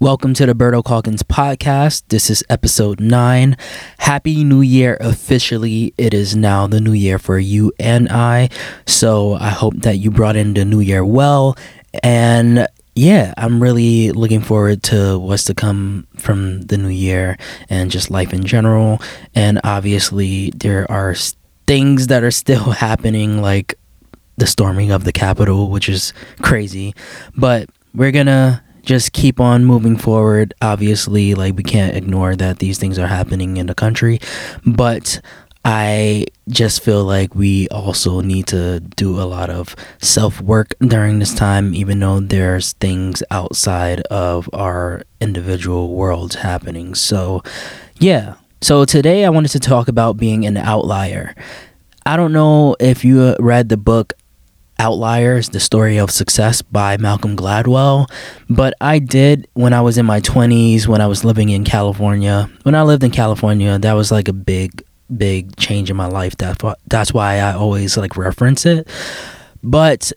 Welcome to the Berto Calkins podcast. This is episode nine. Happy New Year officially. It is now the new year for you and I. So I hope that you brought in the new year well. And yeah, I'm really looking forward to what's to come from the new year and just life in general. And obviously, there are things that are still happening, like the storming of the Capitol, which is crazy. But we're gonna just keep on moving forward. Obviously, like we can't ignore that these things are happening in the country, but I just feel like we also need to do a lot of self work during this time, even though there's things outside of our individual worlds happening. So, yeah. So, today I wanted to talk about being an outlier. I don't know if you uh, read the book Outliers, the story of success by Malcolm Gladwell. But I did when I was in my 20s, when I was living in California. When I lived in California, that was like a big, big change in my life. That, that's why I always like reference it. But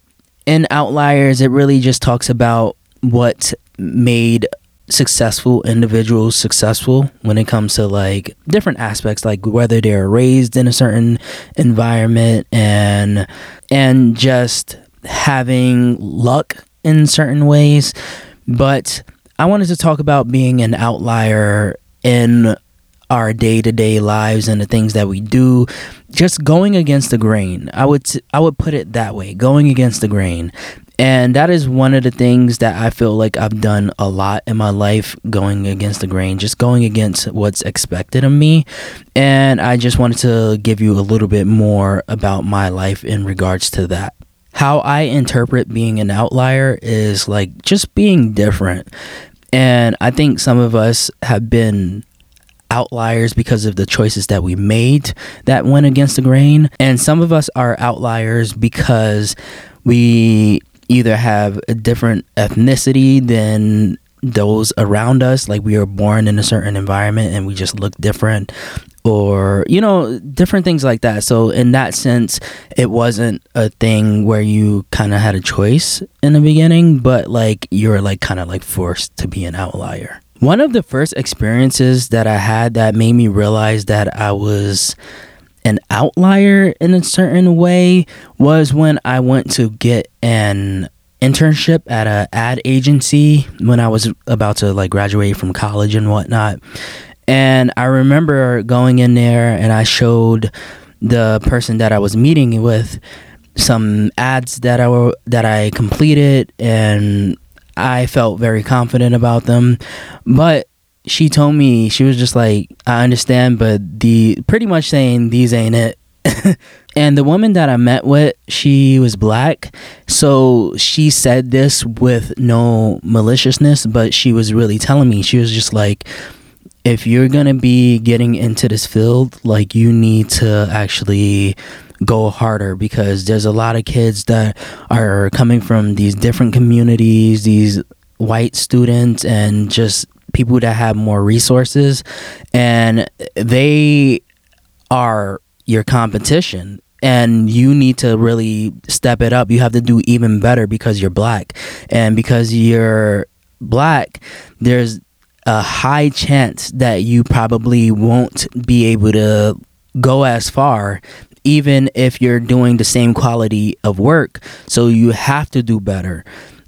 in Outliers, it really just talks about what made successful individuals successful when it comes to like different aspects like whether they're raised in a certain environment and and just having luck in certain ways. But i wanted to talk about being an outlier in our day-to-day lives and the things that we do. Just going against the grain. I would i would put it that way. Going against the grain and that is one of the things that I feel like I've done a lot in my life, going against the grain, just going against what's expected of me. And I just wanted to give you a little bit more about my life in regards to that. How I interpret being an outlier is like just being different. And I think some of us have been outliers because of the choices that we made that went against the grain. And some of us are outliers because we either have a different ethnicity than those around us like we are born in a certain environment and we just look different or you know different things like that. So in that sense it wasn't a thing where you kind of had a choice in the beginning but like you're like kind of like forced to be an outlier. One of the first experiences that i had that made me realize that i was an outlier in a certain way was when I went to get an internship at a ad agency when I was about to like graduate from college and whatnot. And I remember going in there and I showed the person that I was meeting with some ads that I were that I completed and I felt very confident about them. But she told me she was just like i understand but the pretty much saying these ain't it. And the woman that i met with she was black so she said this with no maliciousness but she was really telling me. She was just like if you're gonna be getting into this field like you need to actually go harder because there's a lot of kids that are coming from these different communities these white students and just people that have more resources and they are your competition and you need to really step it up. You have to do even better because you're black. And because you're black there's a high chance that you probably won't be able to go as far even if you're doing the same quality of work. So you have to do better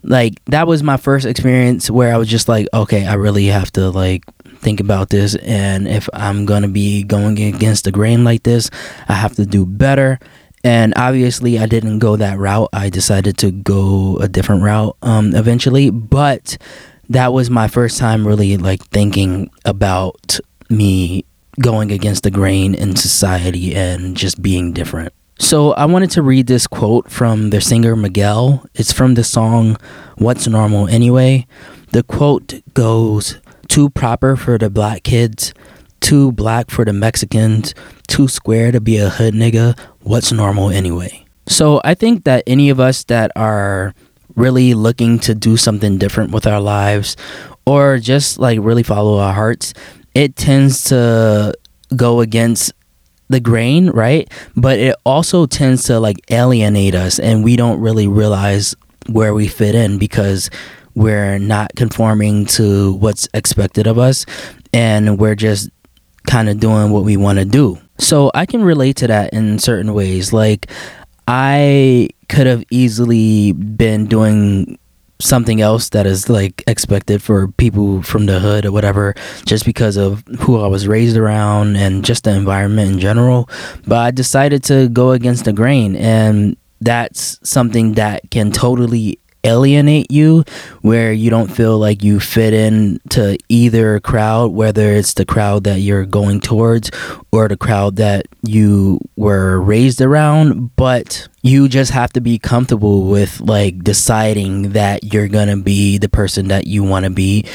like that was my first experience where I was just like, okay, I really have to like think about this and if I'm going to be going against the grain like this, I have to do better. And obviously, I didn't go that route. I decided to go a different route um, eventually, but that was my first time really like thinking about me going against the grain in society and just being different. So I wanted to read this quote from the singer Miguel. It's from the song What's Normal Anyway. The quote goes, Too proper for the black kids, too black for the Mexicans, too square to be a hood nigga. What's normal anyway? So I think that any of us that are really looking to do something different with our lives or just like really follow our hearts, it tends to go against the grain, right? But it also tends to like alienate us and we don't really realize where we fit in because we're not conforming to what's expected of us and we're just kind of doing what we want to do. So I can relate to that in certain ways. Like, I could have easily been doing something else that is like expected for people from the hood or whatever just because of who I was raised around and just the environment in general. But I decided to go against the grain and that's something that can totally alienate you where you don't feel like you fit in to either crowd whether it's the crowd that you're going towards or the crowd that you were raised around but you just have to be comfortable with like deciding that you're going to be the person that you want to be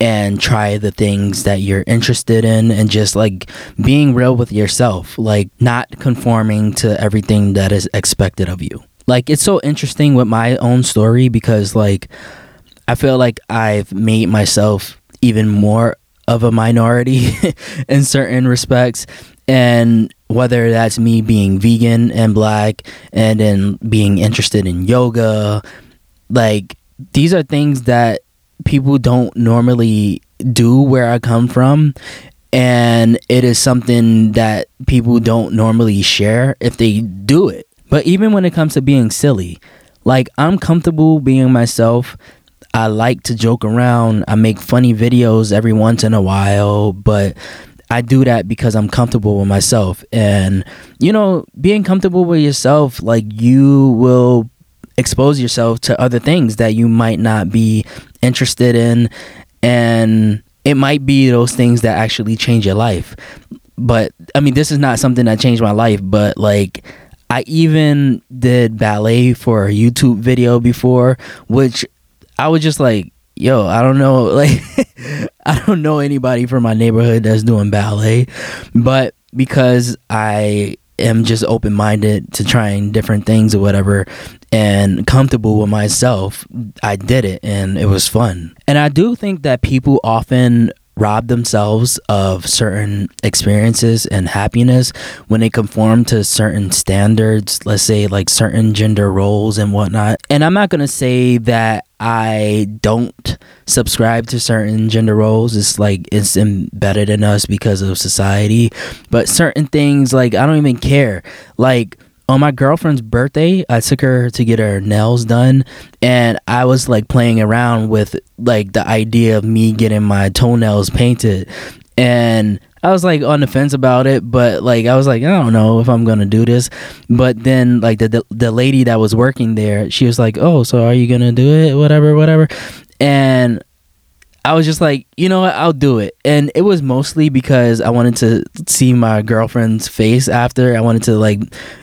and try the things that you're interested in and just like being real with yourself like not conforming to everything that is expected of you like it's so interesting with my own story because like I feel like I've made myself even more of a minority in certain respects. And whether that's me being vegan and black and then being interested in yoga like these are things that people don't normally do where I come from. And it is something that people don't normally share if they do it but even when it comes to being silly, like I'm comfortable being myself. I like to joke around. I make funny videos every once in a while, but I do that because I'm comfortable with myself. And, you know, being comfortable with yourself, like you will expose yourself to other things that you might not be interested in. And it might be those things that actually change your life. But I mean, this is not something that changed my life, but like, I even did ballet for a YouTube video before, which I was just like, yo, I don't know, like, I don't know anybody from my neighborhood that's doing ballet, but because I am just open minded to trying different things or whatever and comfortable with myself, I did it and it was fun. And I do think that people often rob themselves of certain experiences and happiness when they conform to certain standards, let's say like certain gender roles and whatnot. And I'm not going to say that I don't subscribe to certain gender roles. It's like it's embedded in us because of society. But certain things, like, I don't even care. Like, on my girlfriend's birthday, I took her to get her nails done, and I was like playing around with like the idea of me getting my toenails painted, and I was like on the fence about it, but like I was like I don't know if I'm gonna do this, but then like the the, the lady that was working there, she was like, oh, so are you gonna do it, whatever, whatever, and I was just like, you know what, I'll do it. And it was mostly because I wanted to see my girlfriend's face after. I wanted to like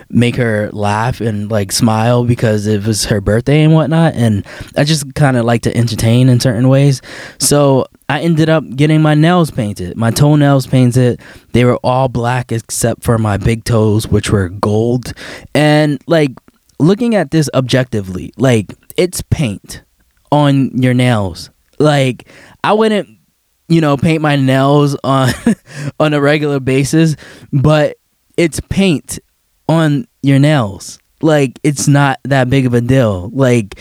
make her laugh and like smile because it was her birthday and whatnot. And I just kind of like to entertain in certain ways. So I ended up getting my nails painted, my toenails painted. They were all black except for my big toes, which were gold. And like looking at this objectively, like it's paint on your nails like I wouldn't, you know, paint my nails on on a regular basis, but it's paint on your nails. Like it's not that big of a deal. Like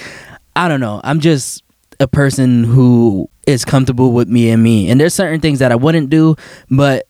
I don't know. I'm just a person who is comfortable with me and me. And there's certain things that I wouldn't do, but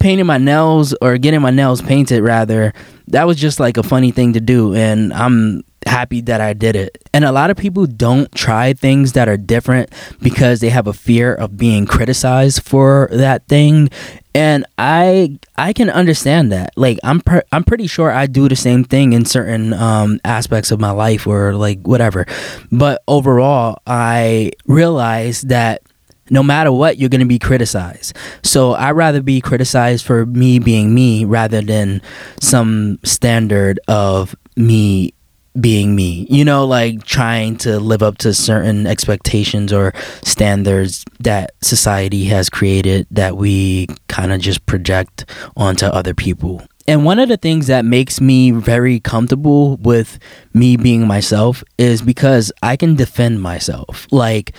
painting my nails or getting my nails painted rather, that was just like a funny thing to do and I'm happy that I did it. And a lot of people don't try things that are different because they have a fear of being criticized for that thing. And I I can understand that. Like I'm per- I'm pretty sure I do the same thing in certain um, aspects of my life or like whatever. But overall, I realize that no matter what, you're going to be criticized. So I'd rather be criticized for me being me rather than some standard of me being me you know like trying to live up to certain expectations or standards that society has created that we kind of just project onto other people and one of the things that makes me very comfortable with me being myself is because I can defend myself. Like,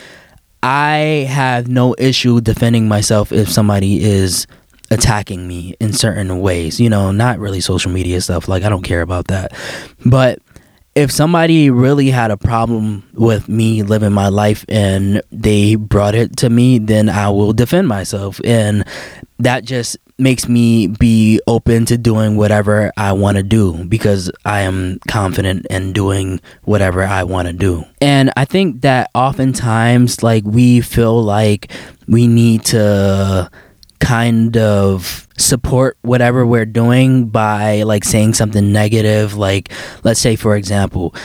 I have no issue defending myself if somebody is attacking me in certain ways. You know, not really social media stuff. Like, I don't care about that. But if somebody really had a problem with me living my life and they brought it to me, then I will defend myself. And that just makes me be open to doing whatever I want to do because I am confident in doing whatever I want to do. And I think that oftentimes, like, we feel like we need to kind of support whatever we're doing by like saying something negative like let's say for example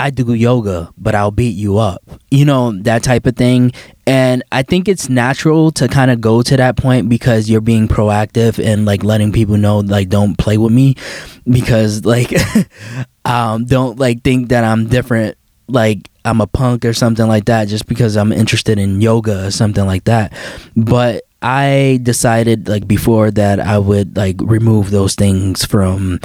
I do yoga, but I'll beat you up. You know, that type of thing. And I think it's natural to kind of go to that point because you're being proactive and like letting people know, like, don't play with me because, like, um, don't like think that I'm different. Like, I'm a punk or something like that just because I'm interested in yoga or something like that. But I decided like before that I would like remove those things from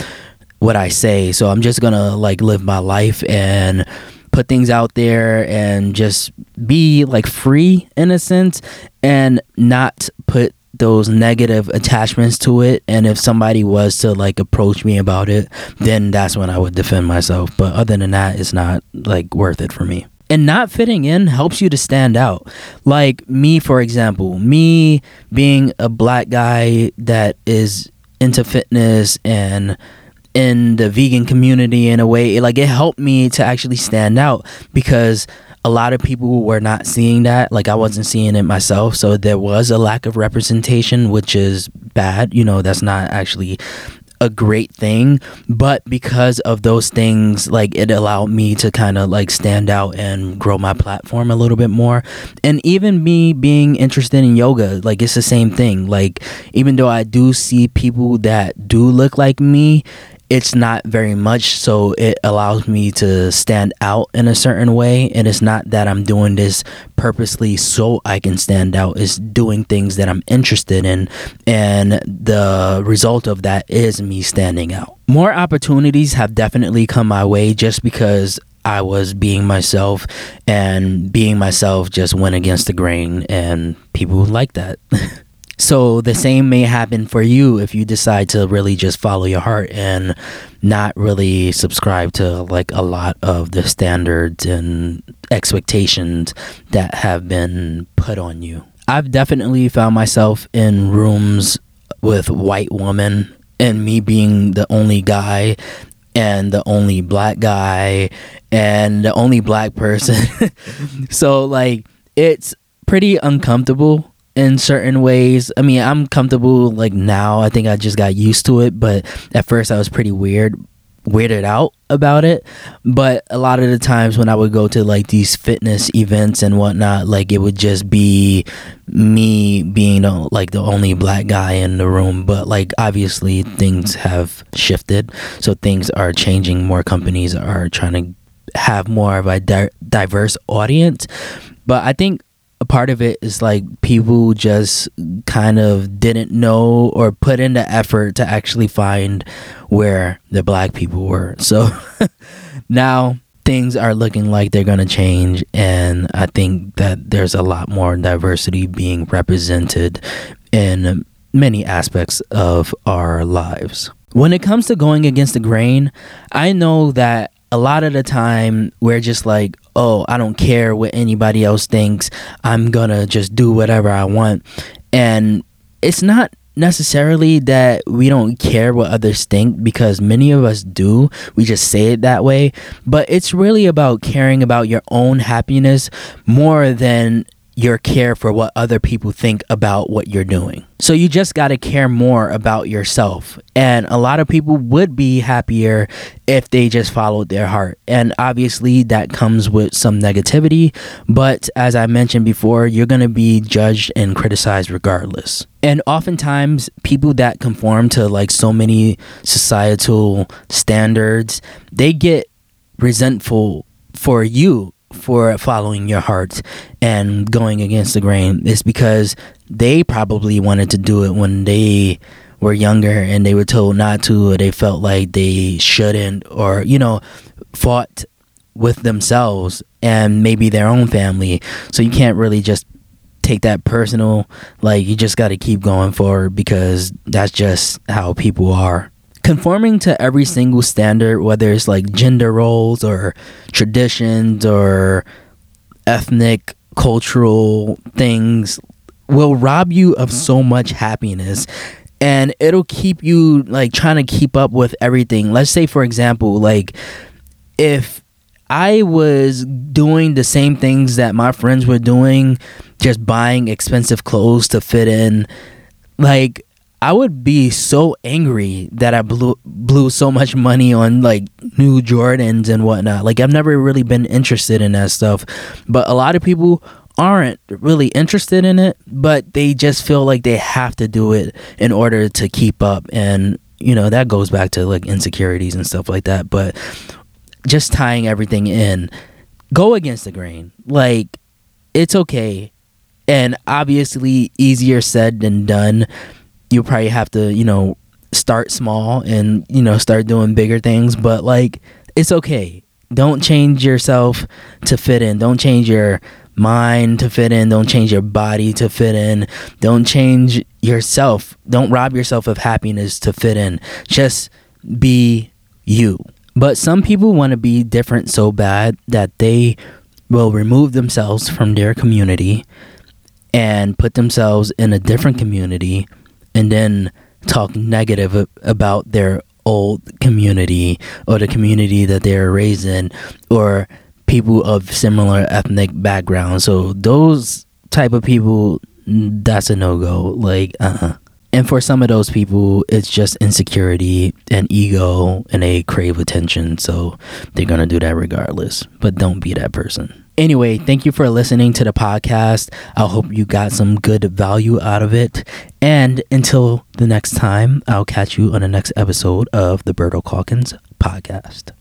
what I say. So I'm just gonna like live my life and put things out there and just be like free in a sense and not put those negative attachments to it. And if somebody was to like approach me about it then that's when i would defend myself. But other than that it's not like worth it for me and not fitting in helps you to stand out. Like me, for example, me being a black guy that is into fitness and in the vegan community in a way, like it helped me to actually stand out because a lot of people were not seeing that. Like I wasn't seeing it myself. So there was a lack of representation, which is bad. You know, that's not actually a great thing but because of those things like it allowed me to kind of like stand out and grow my platform a little bit more. And even me being interested in yoga like it's the same thing. Like even though i do see people that do look like me it's not very much so it allows me to stand out in a certain way. And it's not that i'm doing this purposely so i can stand out. It's doing things that i'm interested in. And the result of that is me standing out. More opportunities have definitely come my way just because I was being myself, and being myself just went against the grain, and people like that. So the same may happen for you if you decide to really just follow your heart and not really subscribe to like a lot of the standards and expectations that have been put on you. I've definitely found myself in rooms with white women and me being the only guy and the only black guy and the only black person. so like it's pretty uncomfortable in certain ways. I mean, I'm comfortable like now. I think I just got used to it, but at first I was pretty weird weirded out about it. But a lot of the times when i would go to like these fitness events and whatnot like it would just be me being like the only black guy in the room. But like obviously things have shifted. So things are changing. More companies are trying to have more of a di- diverse audience. But i think a part of it is like people just kind of didn't know or put in the effort to actually find where the black people were. So now things are looking like they're going to change and I think that there's a lot more diversity being represented in many aspects of our lives. When it comes to going against the grain, I know that a lot of the time we're just like, oh, I don't care what anybody else thinks. I'm gonna just do whatever I want. And it's not necessarily that we don't care what others think because many of us do. We just say it that way. But it's really about caring about your own happiness more than your care for what other people think about what you're doing. So you just got to care more about yourself. And a lot of people would be happier if they just followed their heart. And obviously that comes with some negativity, but as I mentioned before, you're going to be judged and criticized regardless. And oftentimes people that conform to like so many societal standards, they get resentful for you for following your heart and going against the grain. Is because they probably wanted to do it when they were younger and they were told not to or they felt like they shouldn't or you know fought with themselves and maybe their own family. So you can't really just take that personal. Like you just got to keep going forward because that's just how people are conforming to every single standard, whether it's like gender roles or traditions or ethnic, cultural things, will rob you of mm-hmm. so much happiness and it'll keep you like trying to keep up with everything. Let's say, for example, like if I was doing the same things that my friends were doing, just buying expensive clothes to fit in, like I would be so angry that I blew blew so much money on like new Jordans and whatnot. Like I've never really been interested in that stuff, but a lot of people aren't really interested in it, but they just feel like they have to do it in order to keep up. And, you know, that goes back to like insecurities and stuff like that. But just tying everything in, go against the grain. Like, it's okay. And obviously, easier said than done. You probably have to, you know, start small and, you know, start doing bigger things. But, like, it's okay. Don't change yourself to fit in. Don't change your mind to fit in. Don't change your body to fit in. Don't change yourself. Don't rob yourself of happiness to fit in. Just be you. But some people want to be different so bad that they will remove themselves from their community and put themselves in a different community and then talk negative about their old community or the community that they were raised in or people of similar ethnic background. So those type of people, that's a no go. Like, uh-uh. And for some of those people, it's just insecurity and ego, and they crave attention. So they're gonna do that regardless. But don't be that person. Anyway, thank you for listening to the podcast. I hope you got some good value out of it. And until the next time, I'll catch you on the next episode of the Berto Calkins podcast.